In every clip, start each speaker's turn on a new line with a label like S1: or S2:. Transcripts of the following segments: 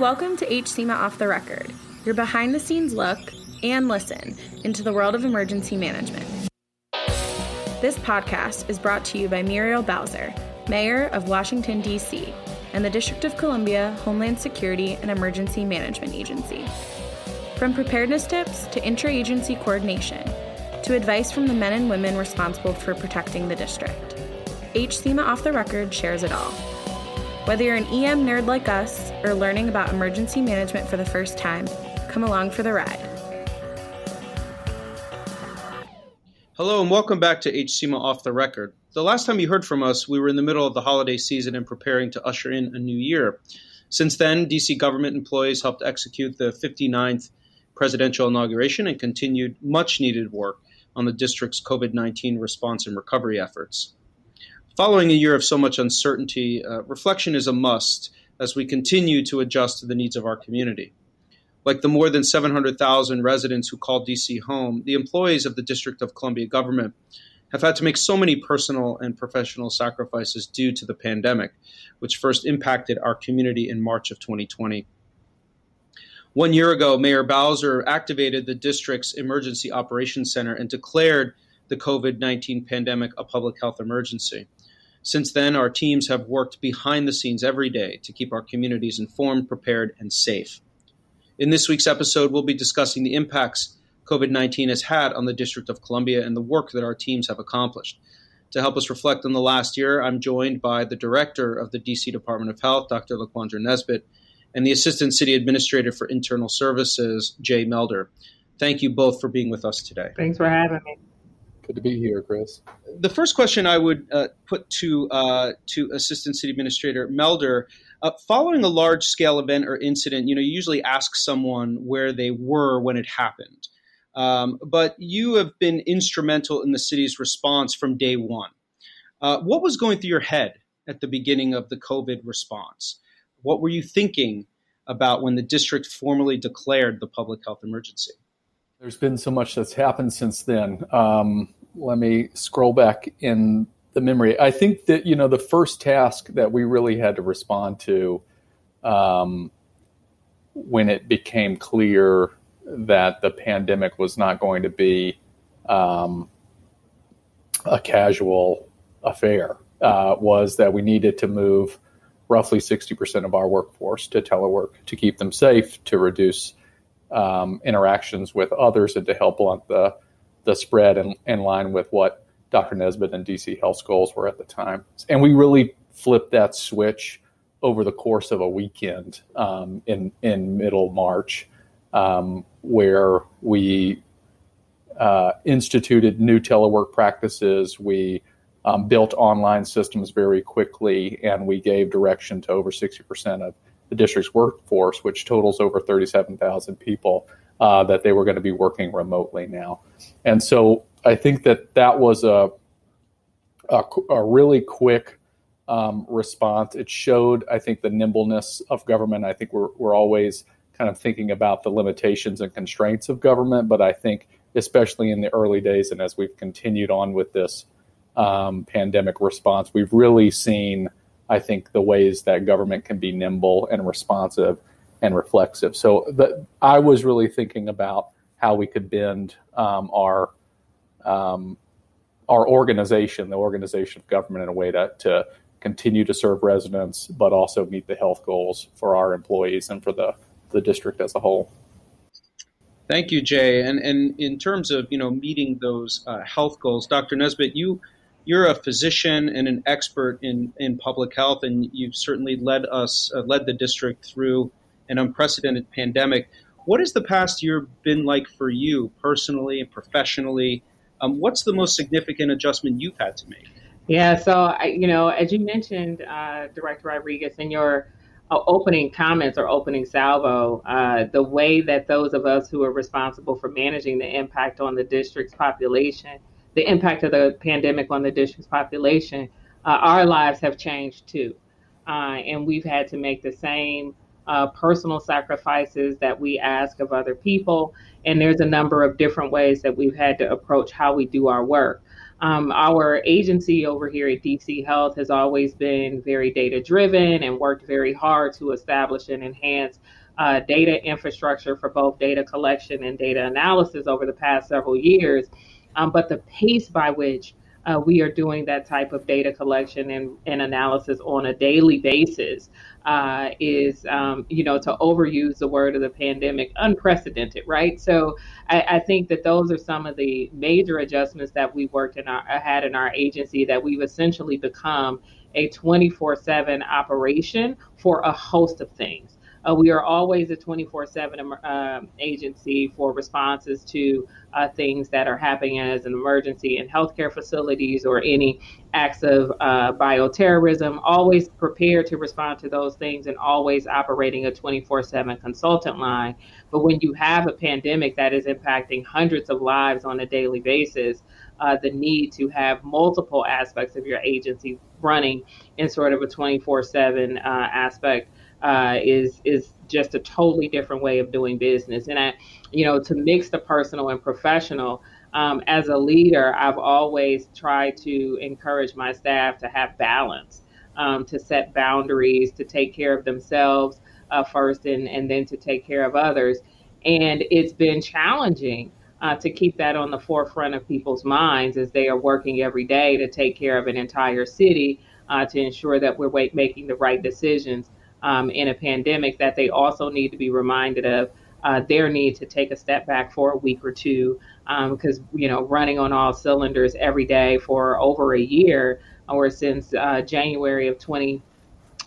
S1: Welcome to HSEMA Off the Record, your behind the scenes look and listen into the world of emergency management. This podcast is brought to you by Muriel Bowser, Mayor of Washington, D.C., and the District of Columbia Homeland Security and Emergency Management Agency. From preparedness tips to interagency coordination, to advice from the men and women responsible for protecting the district, HSEMA Off the Record shares it all. Whether you're an EM nerd like us or learning about emergency management for the first time, come along for the ride.
S2: Hello and welcome back to HSEMA Off the Record. The last time you heard from us, we were in the middle of the holiday season and preparing to usher in a new year. Since then, DC government employees helped execute the 59th presidential inauguration and continued much needed work on the district's COVID 19 response and recovery efforts. Following a year of so much uncertainty, uh, reflection is a must as we continue to adjust to the needs of our community. Like the more than 700,000 residents who call DC home, the employees of the District of Columbia government have had to make so many personal and professional sacrifices due to the pandemic, which first impacted our community in March of 2020. One year ago, Mayor Bowser activated the district's Emergency Operations Center and declared the COVID 19 pandemic a public health emergency. Since then, our teams have worked behind the scenes every day to keep our communities informed, prepared, and safe. In this week's episode, we'll be discussing the impacts COVID 19 has had on the District of Columbia and the work that our teams have accomplished. To help us reflect on the last year, I'm joined by the Director of the DC Department of Health, Dr. LaQuandra Nesbitt, and the Assistant City Administrator for Internal Services, Jay Melder. Thank you both for being with us today.
S3: Thanks for having me.
S4: Good to be here, Chris.
S2: The first question I would uh, put to uh, to Assistant City Administrator Melder, uh, following a large scale event or incident, you know, you usually ask someone where they were when it happened, um, but you have been instrumental in the city's response from day one. Uh, what was going through your head at the beginning of the COVID response? What were you thinking about when the district formally declared the public health emergency?
S4: There's been so much that's happened since then. Um, let me scroll back in the memory. I think that you know the first task that we really had to respond to um, when it became clear that the pandemic was not going to be um, a casual affair uh, was that we needed to move roughly 60% of our workforce to telework to keep them safe, to reduce um, interactions with others and to help blunt the the spread in, in line with what Dr. Nesbitt and DC Health's goals were at the time. And we really flipped that switch over the course of a weekend um, in in middle March, um, where we uh, instituted new telework practices. We um, built online systems very quickly, and we gave direction to over 60% of the district's workforce, which totals over 37,000 people, uh, that they were going to be working remotely now. And so I think that that was a, a, a really quick um, response. It showed, I think, the nimbleness of government. I think we're, we're always kind of thinking about the limitations and constraints of government, but I think, especially in the early days and as we've continued on with this um, pandemic response, we've really seen I think the ways that government can be nimble and responsive and reflexive. So the, I was really thinking about how we could bend um, our um, our organization, the organization of government, in a way to, to continue to serve residents, but also meet the health goals for our employees and for the, the district as a whole.
S2: Thank you, Jay. And and in terms of you know meeting those uh, health goals, Dr. Nesbitt, you you're a physician and an expert in, in public health, and you've certainly led us, uh, led the district through an unprecedented pandemic. What has the past year been like for you personally and professionally? Um, what's the most significant adjustment you've had to make?
S3: Yeah, so you know, as you mentioned, uh, Director Rodriguez, in your uh, opening comments or opening salvo, uh, the way that those of us who are responsible for managing the impact on the district's population the impact of the pandemic on the district's population, uh, our lives have changed too. Uh, and we've had to make the same uh, personal sacrifices that we ask of other people. And there's a number of different ways that we've had to approach how we do our work. Um, our agency over here at DC Health has always been very data driven and worked very hard to establish and enhance uh, data infrastructure for both data collection and data analysis over the past several years. Um, but the pace by which uh, we are doing that type of data collection and, and analysis on a daily basis uh, is, um, you know, to overuse the word of the pandemic, unprecedented, right? So I, I, think that those are some of the major adjustments that we worked in our had in our agency that we've essentially become a 24/7 operation for a host of things. Uh, we are always a 24 7 uh, agency for responses to uh, things that are happening as an emergency in healthcare facilities or any acts of uh, bioterrorism, always prepared to respond to those things and always operating a 24 7 consultant line. But when you have a pandemic that is impacting hundreds of lives on a daily basis, uh, the need to have multiple aspects of your agency running in sort of a 24 7 uh, aspect uh, is is just a totally different way of doing business. And I, you know, to mix the personal and professional. Um, as a leader, I've always tried to encourage my staff to have balance, um, to set boundaries, to take care of themselves uh, first, and and then to take care of others. And it's been challenging. Uh, to keep that on the forefront of people's minds as they are working every day to take care of an entire city uh, to ensure that we're making the right decisions um, in a pandemic that they also need to be reminded of uh, their need to take a step back for a week or two because um, you know running on all cylinders every day for over a year or since uh, January of 20,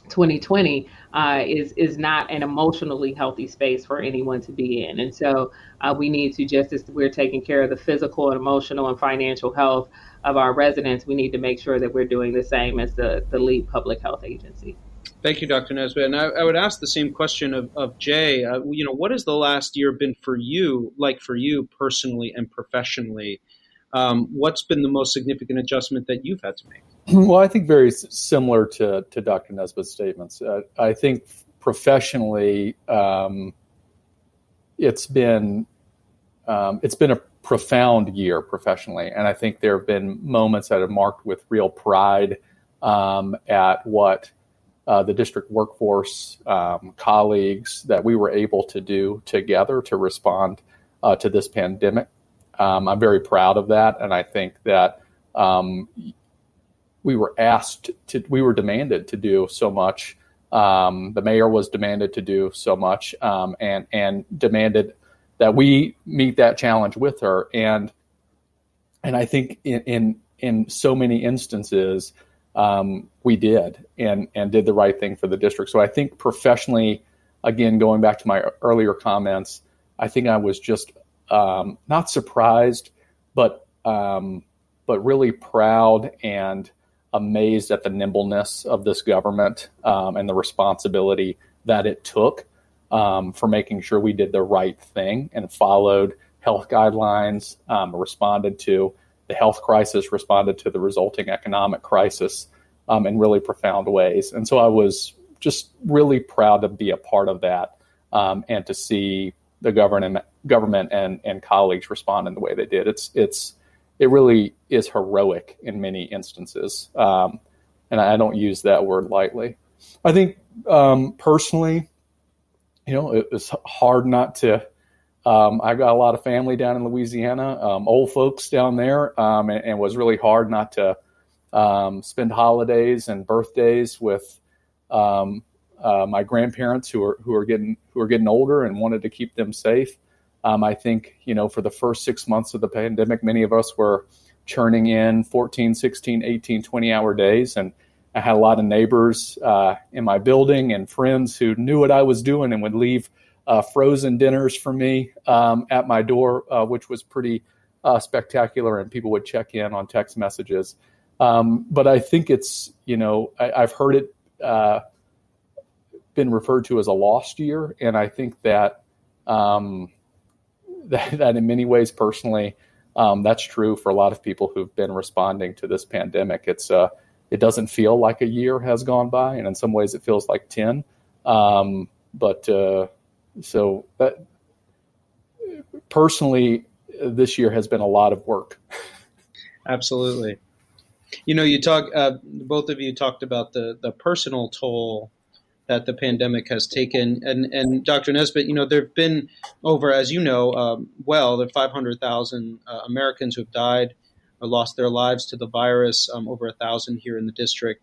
S3: 2020 uh, is is not an emotionally healthy space for anyone to be in, and so uh, we need to just as we're taking care of the physical and emotional and financial health of our residents, we need to make sure that we're doing the same as the the lead public health agency.
S2: Thank you, Dr. Nesbitt. And I, I, would ask the same question of, of Jay. Uh, you know, what has the last year been for you, like for you personally and professionally? Um, what's been the most significant adjustment that you've had to make?
S4: Well, I think very similar to, to Dr. Nesbitt's statements. Uh, I think professionally, um, it's been um, it's been a profound year professionally, and I think there have been moments that have marked with real pride um, at what uh, the district workforce, um, colleagues that we were able to do together to respond uh, to this pandemic. Um, I'm very proud of that, and I think that um, we were asked to, we were demanded to do so much. Um, the mayor was demanded to do so much, um, and and demanded that we meet that challenge with her. And and I think in in, in so many instances, um, we did and and did the right thing for the district. So I think professionally, again, going back to my earlier comments, I think I was just um, not surprised, but um, but really proud and amazed at the nimbleness of this government um, and the responsibility that it took um, for making sure we did the right thing and followed health guidelines, um, responded to the health crisis responded to the resulting economic crisis um, in really profound ways. And so I was just really proud to be a part of that um, and to see the government, government and, and colleagues respond in the way they did. It's it's it really is heroic in many instances, um, and I don't use that word lightly. I think um, personally, you know, it was hard not to um, I got a lot of family down in Louisiana, um, old folks down there, um, and, and was really hard not to um, spend holidays and birthdays with um, uh, my grandparents who are who are getting who are getting older and wanted to keep them safe. Um, I think you know for the first six months of the pandemic, many of us were churning in 14, 16, 18, 20 hour days, and I had a lot of neighbors uh, in my building and friends who knew what I was doing and would leave uh, frozen dinners for me um, at my door, uh, which was pretty uh, spectacular, and people would check in on text messages. Um, but I think it's, you know, I, have heard it uh, been referred to as a lost year, and I think that um, that, that, in many ways, personally, um, that's true for a lot of people who've been responding to this pandemic. It's uh, it doesn't feel like a year has gone by, and in some ways, it feels like ten. Um, but uh, so that personally, this year has been a lot of work.
S2: Absolutely. You know, you talk. Uh, both of you talked about the the personal toll that the pandemic has taken, and and Dr. Nesbitt, you know, there have been over, as you know, um, well, are 500,000 uh, Americans who have died or lost their lives to the virus. Um, over a thousand here in the district.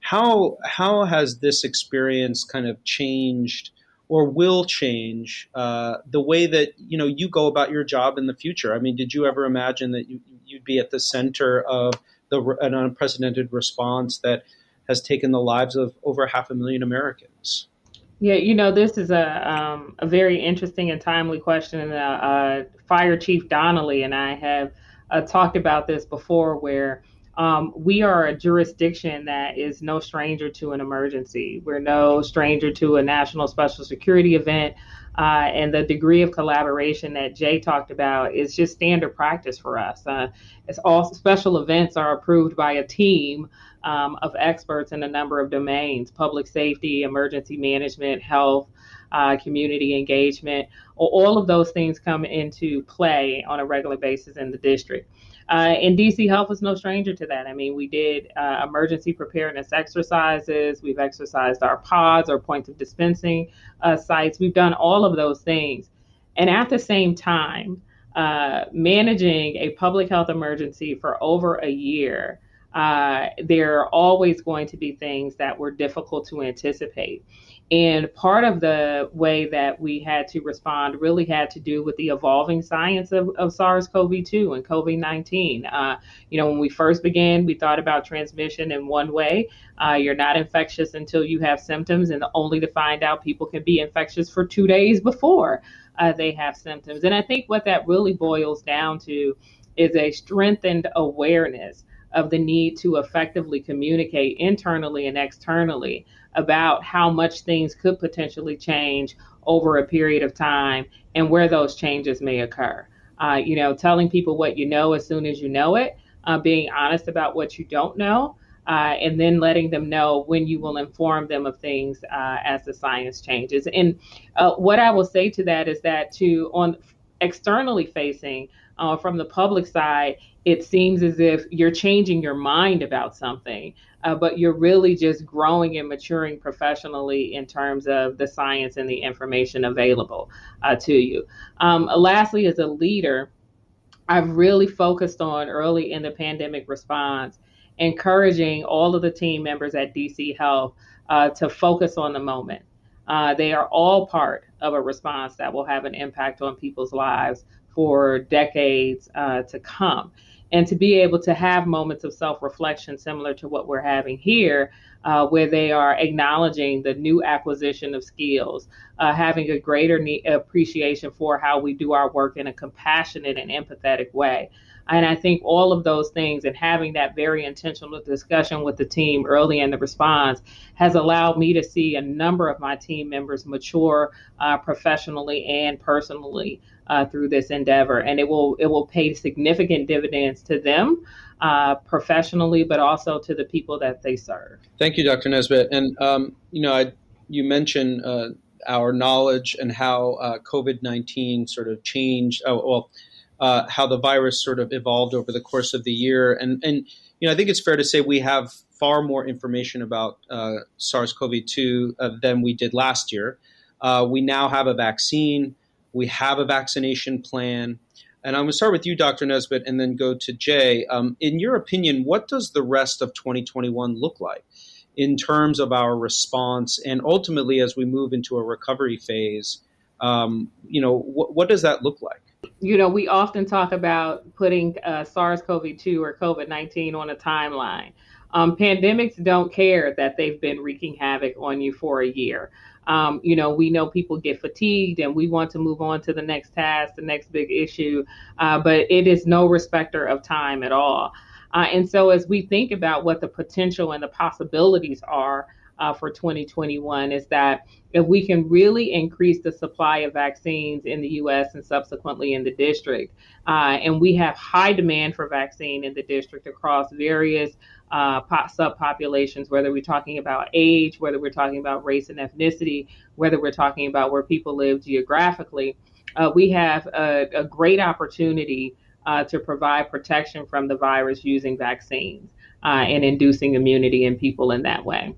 S2: How how has this experience kind of changed? Or will change uh, the way that you know you go about your job in the future. I mean, did you ever imagine that you, would be at the center of the, an unprecedented response that has taken the lives of over half a million Americans?
S3: Yeah, you know, this is a um, a very interesting and timely question. And uh, uh, Fire Chief Donnelly and I have uh, talked about this before, where um, we are a jurisdiction that is no stranger to an emergency. We're no stranger to a national special security event. Uh, and the degree of collaboration that Jay talked about is just standard practice for us. Uh, it's all special events are approved by a team um, of experts in a number of domains: public safety, emergency management, health, uh, community engagement. All of those things come into play on a regular basis in the district. Uh, and DC Health is no stranger to that. I mean, we did uh, emergency preparedness exercises. We've exercised our pods or points of dispensing uh, sites. We've done all of those things. And at the same time, uh, managing a public health emergency for over a year, uh, there are always going to be things that were difficult to anticipate. And part of the way that we had to respond really had to do with the evolving science of, of SARS CoV 2 and COVID 19. Uh, you know, when we first began, we thought about transmission in one way. Uh, you're not infectious until you have symptoms, and only to find out people can be infectious for two days before uh, they have symptoms. And I think what that really boils down to is a strengthened awareness of the need to effectively communicate internally and externally about how much things could potentially change over a period of time and where those changes may occur. Uh, you know, telling people what you know as soon as you know it, uh, being honest about what you don't know, uh, and then letting them know when you will inform them of things uh, as the science changes. And uh, what I will say to that is that to on externally facing uh, from the public side, it seems as if you're changing your mind about something, uh, but you're really just growing and maturing professionally in terms of the science and the information available uh, to you. Um, lastly, as a leader, I've really focused on early in the pandemic response, encouraging all of the team members at DC Health uh, to focus on the moment. Uh, they are all part of a response that will have an impact on people's lives for decades uh, to come. And to be able to have moments of self reflection similar to what we're having here, uh, where they are acknowledging the new acquisition of skills, uh, having a greater ne- appreciation for how we do our work in a compassionate and empathetic way. And I think all of those things and having that very intentional discussion with the team early in the response has allowed me to see a number of my team members mature uh, professionally and personally uh, through this endeavor, and it will it will pay significant dividends to them. Uh, professionally, but also to the people that they serve.
S2: Thank you, Dr. Nesbitt. And um, you know, I, you mentioned uh, our knowledge and how uh, COVID nineteen sort of changed. Oh, well, uh, how the virus sort of evolved over the course of the year. And, and you know, I think it's fair to say we have far more information about uh, SARS-CoV-2 uh, than we did last year. Uh, we now have a vaccine. We have a vaccination plan. And I'm going to start with you, Dr. Nesbitt, and then go to Jay. Um, in your opinion, what does the rest of 2021 look like in terms of our response, and ultimately as we move into a recovery phase? Um, you know, wh- what does that look like?
S3: You know, we often talk about putting uh, SARS-CoV-2 or COVID-19 on a timeline. Um, pandemics don't care that they've been wreaking havoc on you for a year. Um, you know, we know people get fatigued and we want to move on to the next task, the next big issue, uh, but it is no respecter of time at all. Uh, and so, as we think about what the potential and the possibilities are uh, for 2021 is that if we can really increase the supply of vaccines in the US and subsequently in the district, uh, and we have high demand for vaccine in the district across various uh, subpopulations, whether we're talking about age, whether we're talking about race and ethnicity, whether we're talking about where people live geographically, uh, we have a, a great opportunity uh, to provide protection from the virus using vaccines uh, and inducing immunity in people in that way.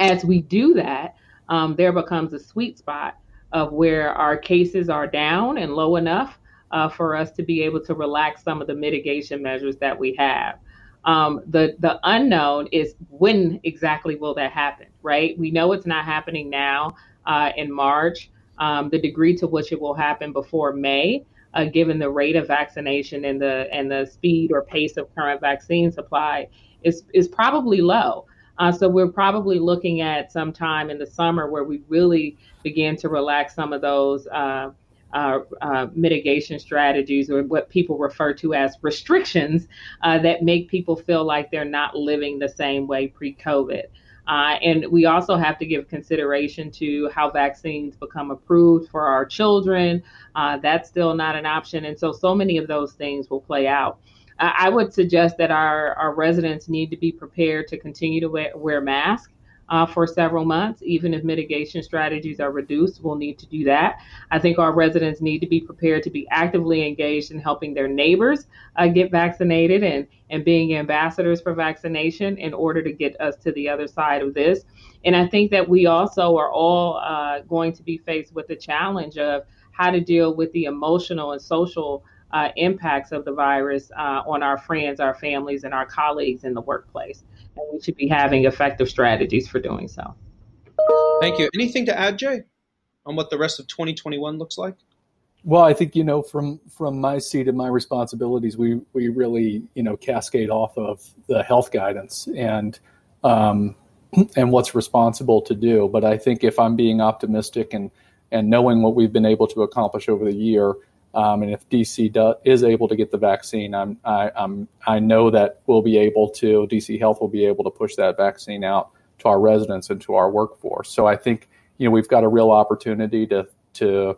S3: As we do that, um, there becomes a sweet spot of where our cases are down and low enough uh, for us to be able to relax some of the mitigation measures that we have. Um, the the unknown is when exactly will that happen, right? We know it's not happening now uh, in March. Um, the degree to which it will happen before May, uh, given the rate of vaccination and the and the speed or pace of current vaccine supply, is is probably low. Uh, so we're probably looking at some time in the summer where we really begin to relax some of those uh, uh, uh, mitigation strategies or what people refer to as restrictions uh, that make people feel like they're not living the same way pre COVID. Uh, and we also have to give consideration to how vaccines become approved for our children. That's still not an option. And so, so many of those things will play out. I would suggest that our, our residents need to be prepared to continue to wear, wear masks uh, for several months. Even if mitigation strategies are reduced, we'll need to do that. I think our residents need to be prepared to be actively engaged in helping their neighbors uh, get vaccinated and, and being ambassadors for vaccination in order to get us to the other side of this. And I think that we also are all uh, going to be faced with the challenge of how to deal with the emotional and social uh, impacts of the virus uh, on our friends, our families, and our colleagues in the workplace and we should be having effective strategies for doing so.
S2: Thank you. Anything to add, Jay, on what the rest of 2021 looks like?
S4: Well, I think you know from from my seat and my responsibilities, we we really you know cascade off of the health guidance and um, and what's responsible to do. But I think if I'm being optimistic and and knowing what we've been able to accomplish over the year, um, and if DC do, is able to get the vaccine, I'm, I, I'm, I know that we'll be able to, DC Health will be able to push that vaccine out to our residents and to our workforce. So I think, you know, we've got a real opportunity to, to,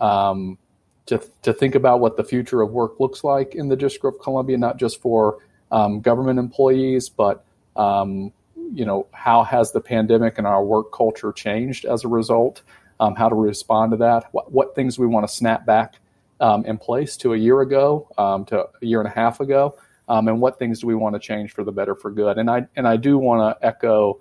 S4: um, to, to think about what the future of work looks like in the District of Columbia, not just for um, government employees, but, um, you know, how has the pandemic and our work culture changed as a result? Um, how to respond to that? What, what things we want to snap back um, in place to a year ago, um, to a year and a half ago, um, and what things do we want to change for the better for good? And I and I do want to echo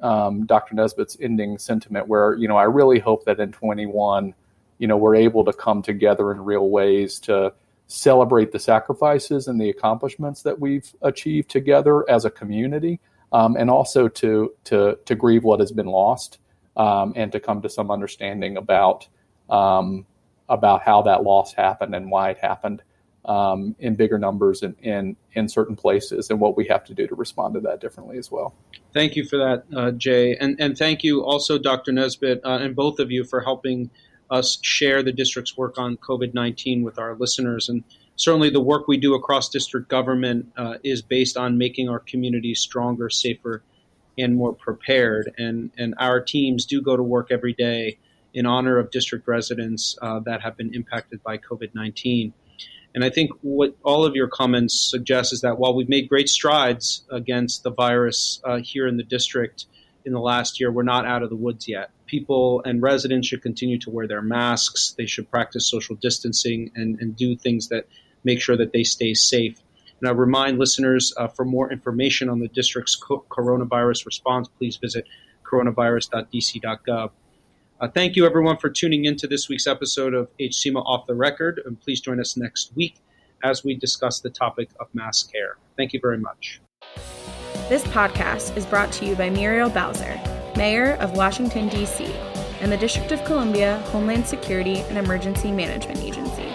S4: um, Dr. Nesbitt's ending sentiment, where you know I really hope that in 21, you know, we're able to come together in real ways to celebrate the sacrifices and the accomplishments that we've achieved together as a community, um, and also to to to grieve what has been lost, um, and to come to some understanding about um, about how that loss happened and why it happened um, in bigger numbers and in, in certain places and what we have to do to respond to that differently as well.
S2: Thank you for that, uh, Jay. And, and thank you also, Dr. Nesbitt, uh, and both of you for helping us share the district's work on COVID 19 with our listeners. And certainly the work we do across district government uh, is based on making our communities stronger, safer, and more prepared. And, and our teams do go to work every day in honor of district residents uh, that have been impacted by COVID 19. And I think what all of your comments suggest is that while we've made great strides against the virus uh, here in the district in the last year, we're not out of the woods yet. People and residents should continue to wear their masks, they should practice social distancing, and, and do things that make sure that they stay safe. And I remind listeners uh, for more information on the district's co- coronavirus response, please visit coronavirus.dc.gov. Uh, thank you, everyone, for tuning in to this week's episode of HSEMA Off the Record. And please join us next week as we discuss the topic of mass care. Thank you very much.
S1: This podcast is brought to you by Muriel Bowser, Mayor of Washington, D.C., and the District of Columbia Homeland Security and Emergency Management Agency.